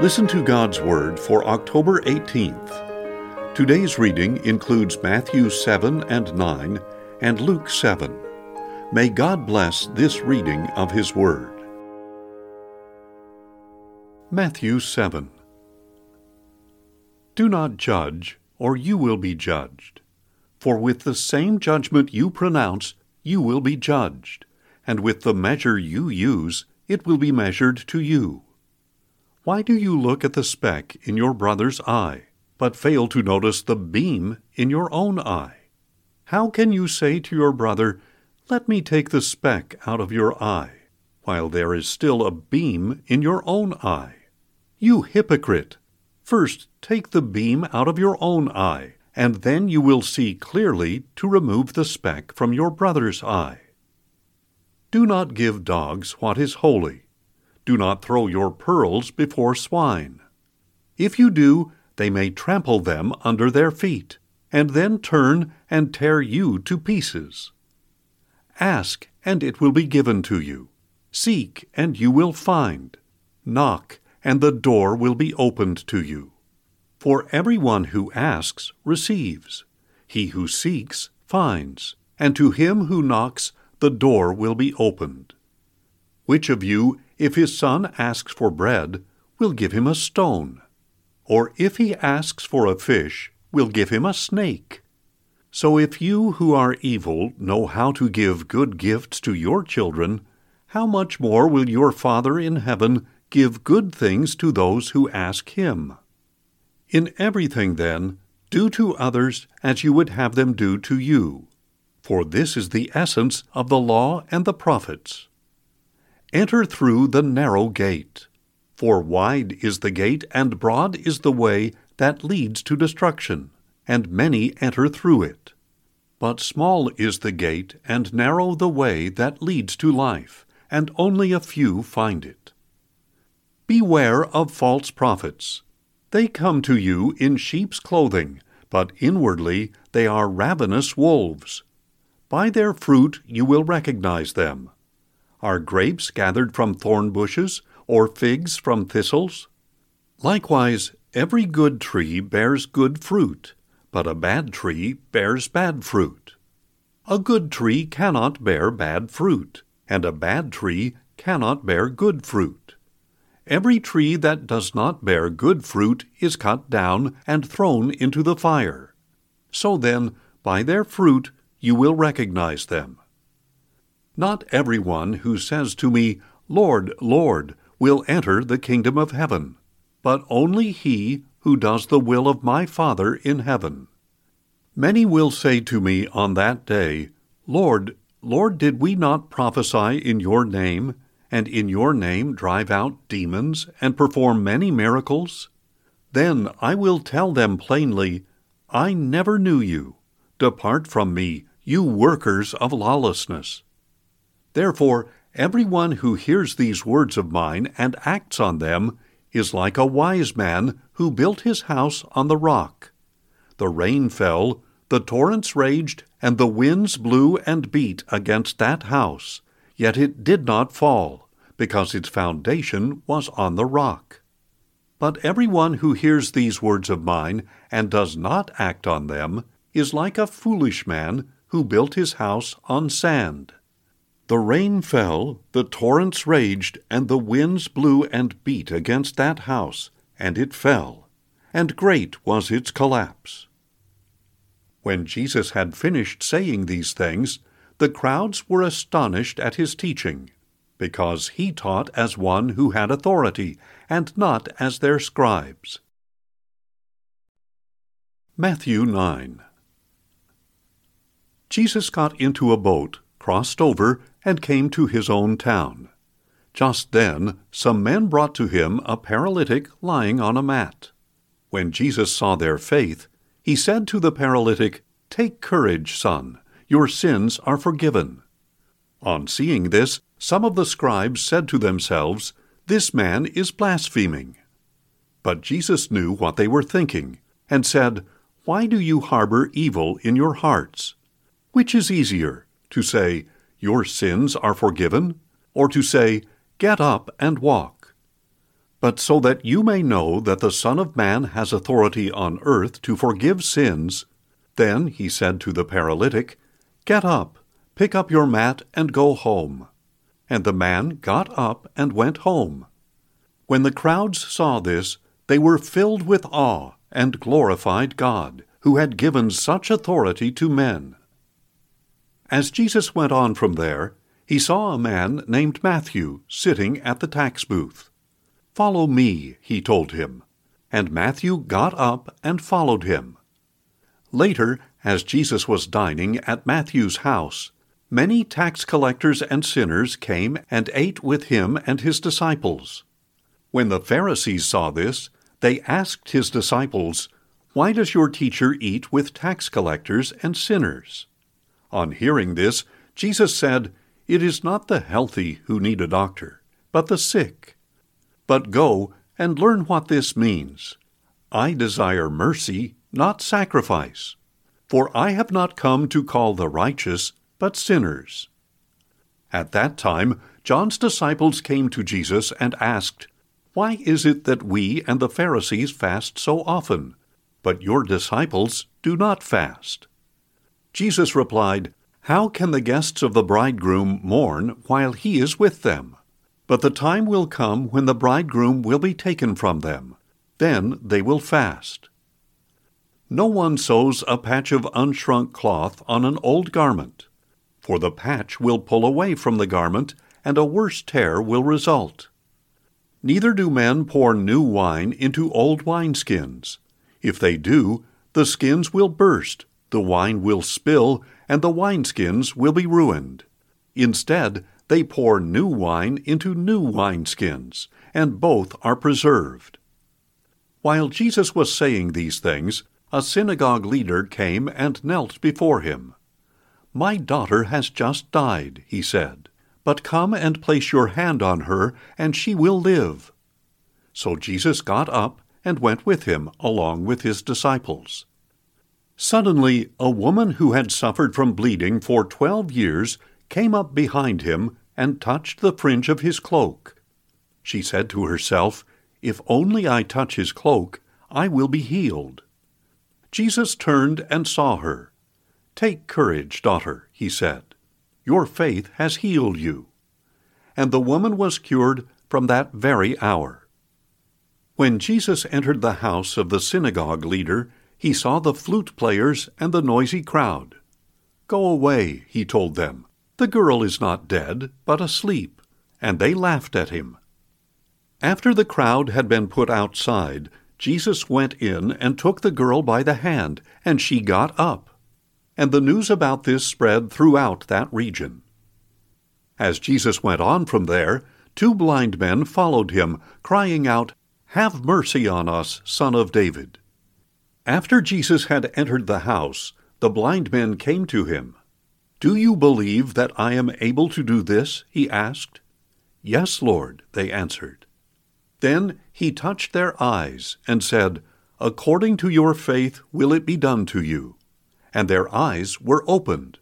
Listen to God's Word for October 18th. Today's reading includes Matthew 7 and 9 and Luke 7. May God bless this reading of His Word. Matthew 7 Do not judge, or you will be judged. For with the same judgment you pronounce, you will be judged, and with the measure you use, it will be measured to you. Why do you look at the speck in your brother's eye, but fail to notice the beam in your own eye? How can you say to your brother, Let me take the speck out of your eye, while there is still a beam in your own eye? You hypocrite! First take the beam out of your own eye, and then you will see clearly to remove the speck from your brother's eye. Do not give dogs what is holy do not throw your pearls before swine. If you do, they may trample them under their feet, and then turn and tear you to pieces. Ask, and it will be given to you. Seek, and you will find. Knock, and the door will be opened to you. For everyone who asks receives, he who seeks finds, and to him who knocks the door will be opened. Which of you, if his son asks for bread, we'll give him a stone? Or if he asks for a fish, we'll give him a snake? So if you who are evil know how to give good gifts to your children, how much more will your Father in heaven give good things to those who ask him? In everything, then, do to others as you would have them do to you. For this is the essence of the law and the prophets. Enter through the narrow gate. For wide is the gate, and broad is the way that leads to destruction, and many enter through it. But small is the gate, and narrow the way that leads to life, and only a few find it. Beware of false prophets. They come to you in sheep's clothing, but inwardly they are ravenous wolves. By their fruit you will recognize them. Are grapes gathered from thorn bushes, or figs from thistles? Likewise, every good tree bears good fruit, but a bad tree bears bad fruit. A good tree cannot bear bad fruit, and a bad tree cannot bear good fruit. Every tree that does not bear good fruit is cut down and thrown into the fire. So then, by their fruit you will recognize them. Not everyone who says to me, Lord, Lord, will enter the kingdom of heaven, but only he who does the will of my Father in heaven. Many will say to me on that day, Lord, Lord, did we not prophesy in your name, and in your name drive out demons, and perform many miracles? Then I will tell them plainly, I never knew you. Depart from me, you workers of lawlessness. Therefore, everyone who hears these words of mine and acts on them is like a wise man who built his house on the rock. The rain fell, the torrents raged, and the winds blew and beat against that house, yet it did not fall, because its foundation was on the rock. But everyone who hears these words of mine and does not act on them is like a foolish man who built his house on sand. The rain fell, the torrents raged, and the winds blew and beat against that house, and it fell, and great was its collapse. When Jesus had finished saying these things, the crowds were astonished at his teaching, because he taught as one who had authority, and not as their scribes. Matthew 9 Jesus got into a boat, crossed over, and came to his own town. Just then, some men brought to him a paralytic lying on a mat. When Jesus saw their faith, he said to the paralytic, Take courage, son, your sins are forgiven. On seeing this, some of the scribes said to themselves, This man is blaspheming. But Jesus knew what they were thinking, and said, Why do you harbor evil in your hearts? Which is easier, to say, your sins are forgiven, or to say, Get up and walk. But so that you may know that the Son of Man has authority on earth to forgive sins, then he said to the paralytic, Get up, pick up your mat, and go home. And the man got up and went home. When the crowds saw this, they were filled with awe and glorified God, who had given such authority to men. As Jesus went on from there, he saw a man named Matthew sitting at the tax booth. Follow me, he told him. And Matthew got up and followed him. Later, as Jesus was dining at Matthew's house, many tax collectors and sinners came and ate with him and his disciples. When the Pharisees saw this, they asked his disciples, Why does your teacher eat with tax collectors and sinners? On hearing this, Jesus said, It is not the healthy who need a doctor, but the sick. But go and learn what this means. I desire mercy, not sacrifice. For I have not come to call the righteous, but sinners. At that time, John's disciples came to Jesus and asked, Why is it that we and the Pharisees fast so often, but your disciples do not fast? Jesus replied, How can the guests of the bridegroom mourn while he is with them? But the time will come when the bridegroom will be taken from them. Then they will fast. No one sews a patch of unshrunk cloth on an old garment, for the patch will pull away from the garment, and a worse tear will result. Neither do men pour new wine into old wineskins. If they do, the skins will burst, the wine will spill, and the wineskins will be ruined. Instead, they pour new wine into new wineskins, and both are preserved. While Jesus was saying these things, a synagogue leader came and knelt before him. My daughter has just died, he said, but come and place your hand on her, and she will live. So Jesus got up and went with him along with his disciples. Suddenly, a woman who had suffered from bleeding for twelve years came up behind him and touched the fringe of his cloak. She said to herself, If only I touch his cloak, I will be healed. Jesus turned and saw her. Take courage, daughter, he said. Your faith has healed you. And the woman was cured from that very hour. When Jesus entered the house of the synagogue leader, he saw the flute players and the noisy crowd. Go away, he told them. The girl is not dead, but asleep. And they laughed at him. After the crowd had been put outside, Jesus went in and took the girl by the hand, and she got up. And the news about this spread throughout that region. As Jesus went on from there, two blind men followed him, crying out, Have mercy on us, Son of David. After Jesus had entered the house, the blind men came to him. Do you believe that I am able to do this? he asked. Yes, Lord, they answered. Then he touched their eyes and said, According to your faith will it be done to you. And their eyes were opened.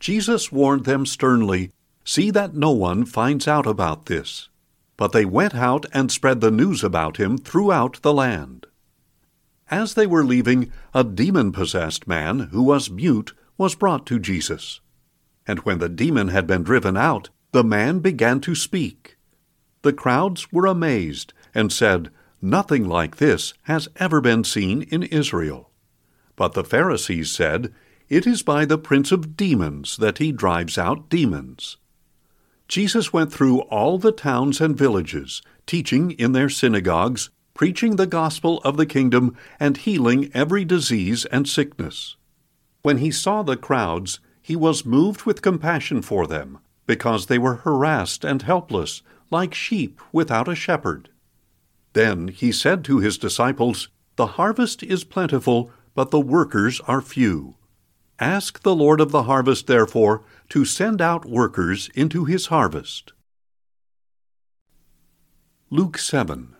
Jesus warned them sternly, See that no one finds out about this. But they went out and spread the news about him throughout the land. As they were leaving, a demon possessed man who was mute was brought to Jesus. And when the demon had been driven out, the man began to speak. The crowds were amazed and said, Nothing like this has ever been seen in Israel. But the Pharisees said, It is by the prince of demons that he drives out demons. Jesus went through all the towns and villages, teaching in their synagogues, preaching the gospel of the kingdom, and healing every disease and sickness. When he saw the crowds, he was moved with compassion for them, because they were harassed and helpless like sheep without a shepherd. Then he said to his disciples, The harvest is plentiful, but the workers are few. Ask the Lord of the harvest, therefore, to send out workers into his harvest. Luke 7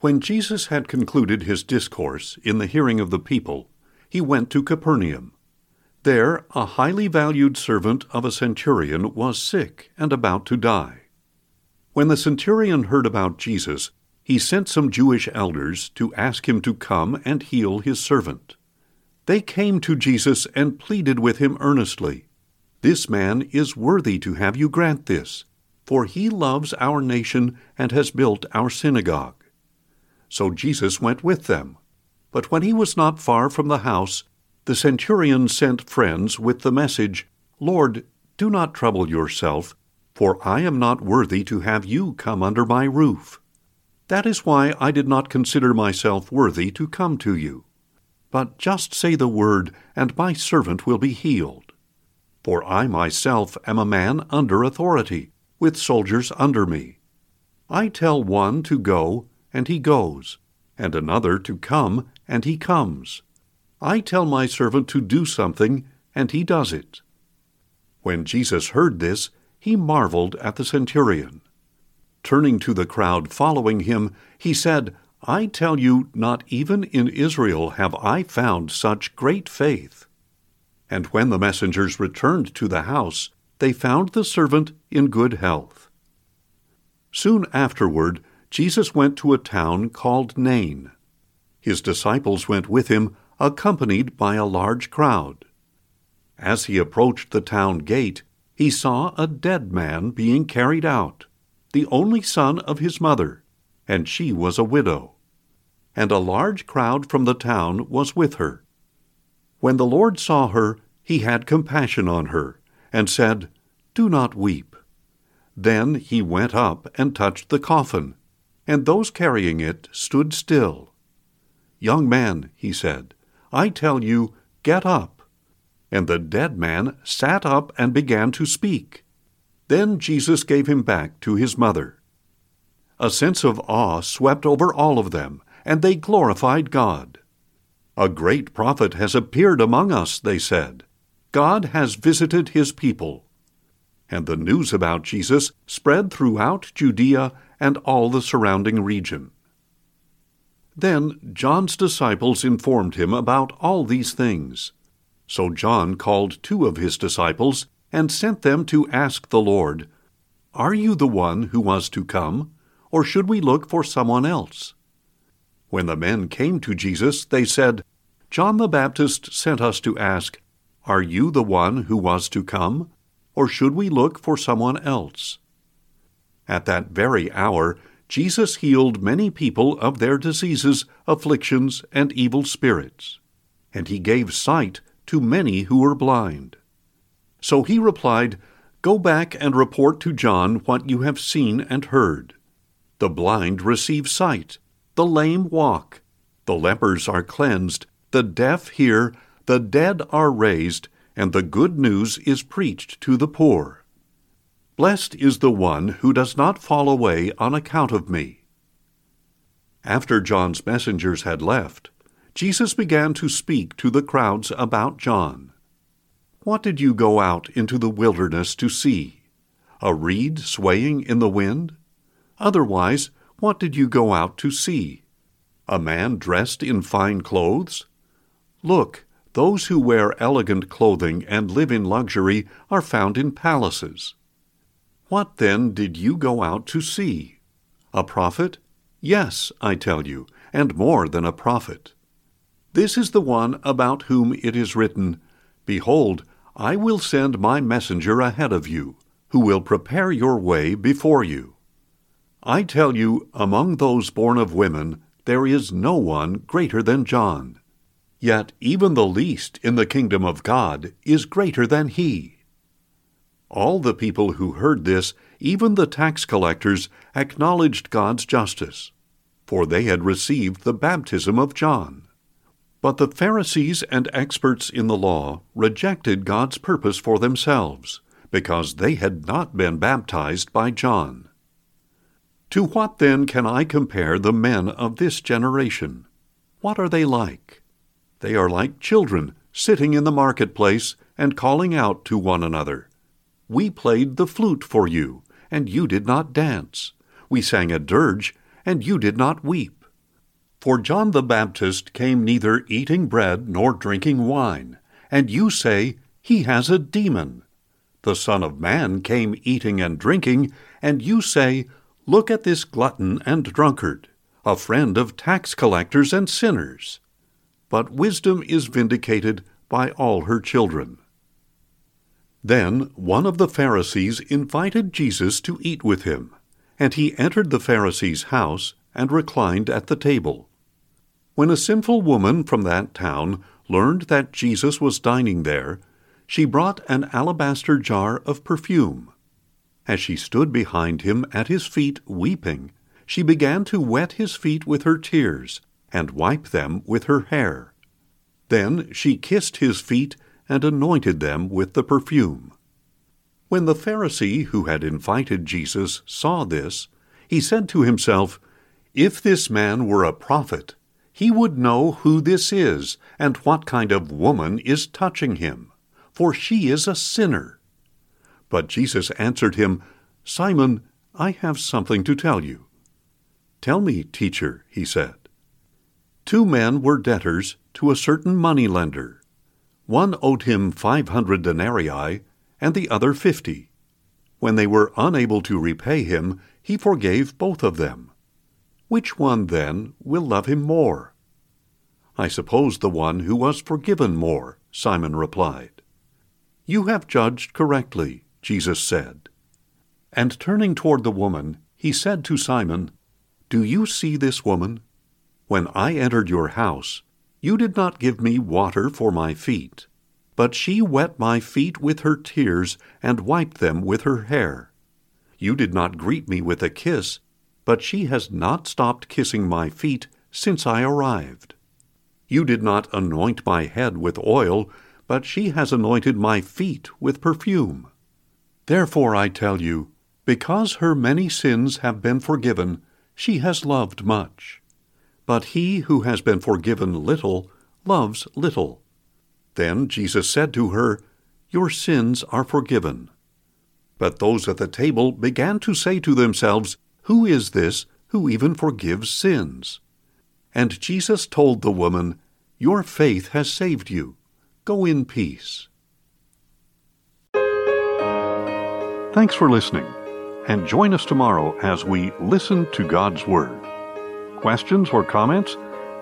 When Jesus had concluded his discourse in the hearing of the people, he went to Capernaum. There, a highly valued servant of a centurion was sick and about to die. When the centurion heard about Jesus, he sent some Jewish elders to ask him to come and heal his servant. They came to Jesus and pleaded with him earnestly. This man is worthy to have you grant this, for he loves our nation and has built our synagogue. So Jesus went with them. But when he was not far from the house, the centurion sent friends with the message, Lord, do not trouble yourself, for I am not worthy to have you come under my roof. That is why I did not consider myself worthy to come to you. But just say the word, and my servant will be healed. For I myself am a man under authority, with soldiers under me. I tell one to go, and he goes, and another to come, and he comes. I tell my servant to do something, and he does it. When Jesus heard this, he marveled at the centurion. Turning to the crowd following him, he said, I tell you, not even in Israel have I found such great faith. And when the messengers returned to the house, they found the servant in good health. Soon afterward, Jesus went to a town called Nain. His disciples went with him, accompanied by a large crowd. As he approached the town gate, he saw a dead man being carried out, the only son of his mother, and she was a widow. And a large crowd from the town was with her. When the Lord saw her, he had compassion on her, and said, Do not weep. Then he went up and touched the coffin, and those carrying it stood still. Young man, he said, I tell you, get up. And the dead man sat up and began to speak. Then Jesus gave him back to his mother. A sense of awe swept over all of them, and they glorified God. A great prophet has appeared among us, they said. God has visited his people. And the news about Jesus spread throughout Judea and all the surrounding region. Then John's disciples informed him about all these things. So John called two of his disciples and sent them to ask the Lord, Are you the one who was to come, or should we look for someone else? When the men came to Jesus, they said, John the Baptist sent us to ask, Are you the one who was to come, or should we look for someone else? At that very hour, Jesus healed many people of their diseases, afflictions, and evil spirits, and he gave sight to many who were blind. So he replied, Go back and report to John what you have seen and heard. The blind receive sight, the lame walk, the lepers are cleansed, the deaf hear, the dead are raised, and the good news is preached to the poor. Blessed is the one who does not fall away on account of me. After John's messengers had left, Jesus began to speak to the crowds about John. What did you go out into the wilderness to see? A reed swaying in the wind? Otherwise, what did you go out to see? A man dressed in fine clothes? Look, those who wear elegant clothing and live in luxury are found in palaces. What then did you go out to see? A prophet? Yes, I tell you, and more than a prophet. This is the one about whom it is written, Behold, I will send my messenger ahead of you, who will prepare your way before you. I tell you, among those born of women, there is no one greater than John. Yet even the least in the kingdom of God is greater than he. All the people who heard this, even the tax collectors, acknowledged God's justice, for they had received the baptism of John. But the Pharisees and experts in the law rejected God's purpose for themselves, because they had not been baptized by John. To what then can I compare the men of this generation? What are they like? They are like children sitting in the marketplace and calling out to one another. We played the flute for you, and you did not dance. We sang a dirge, and you did not weep. For John the Baptist came neither eating bread nor drinking wine, and you say, He has a demon. The Son of Man came eating and drinking, and you say, Look at this glutton and drunkard, a friend of tax collectors and sinners. But wisdom is vindicated by all her children. Then one of the Pharisees invited Jesus to eat with him, and he entered the Pharisee's house and reclined at the table. When a sinful woman from that town learned that Jesus was dining there, she brought an alabaster jar of perfume. As she stood behind him at his feet weeping, she began to wet his feet with her tears and wipe them with her hair. Then she kissed his feet and anointed them with the perfume. When the Pharisee who had invited Jesus saw this, he said to himself, If this man were a prophet, he would know who this is and what kind of woman is touching him, for she is a sinner. But Jesus answered him, Simon, I have something to tell you. Tell me, teacher, he said. Two men were debtors to a certain money lender. One owed him five hundred denarii, and the other fifty. When they were unable to repay him, he forgave both of them. Which one, then, will love him more? I suppose the one who was forgiven more, Simon replied. You have judged correctly, Jesus said. And turning toward the woman, he said to Simon, Do you see this woman? When I entered your house, you did not give me water for my feet, but she wet my feet with her tears and wiped them with her hair. You did not greet me with a kiss, but she has not stopped kissing my feet since I arrived. You did not anoint my head with oil, but she has anointed my feet with perfume. Therefore I tell you, because her many sins have been forgiven, she has loved much. But he who has been forgiven little loves little. Then Jesus said to her, Your sins are forgiven. But those at the table began to say to themselves, Who is this who even forgives sins? And Jesus told the woman, Your faith has saved you. Go in peace. Thanks for listening, and join us tomorrow as we listen to God's Word. Questions or comments?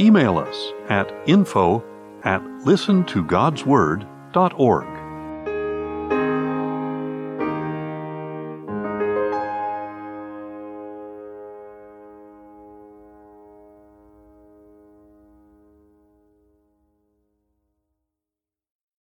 Email us at info at listentogodsword.org.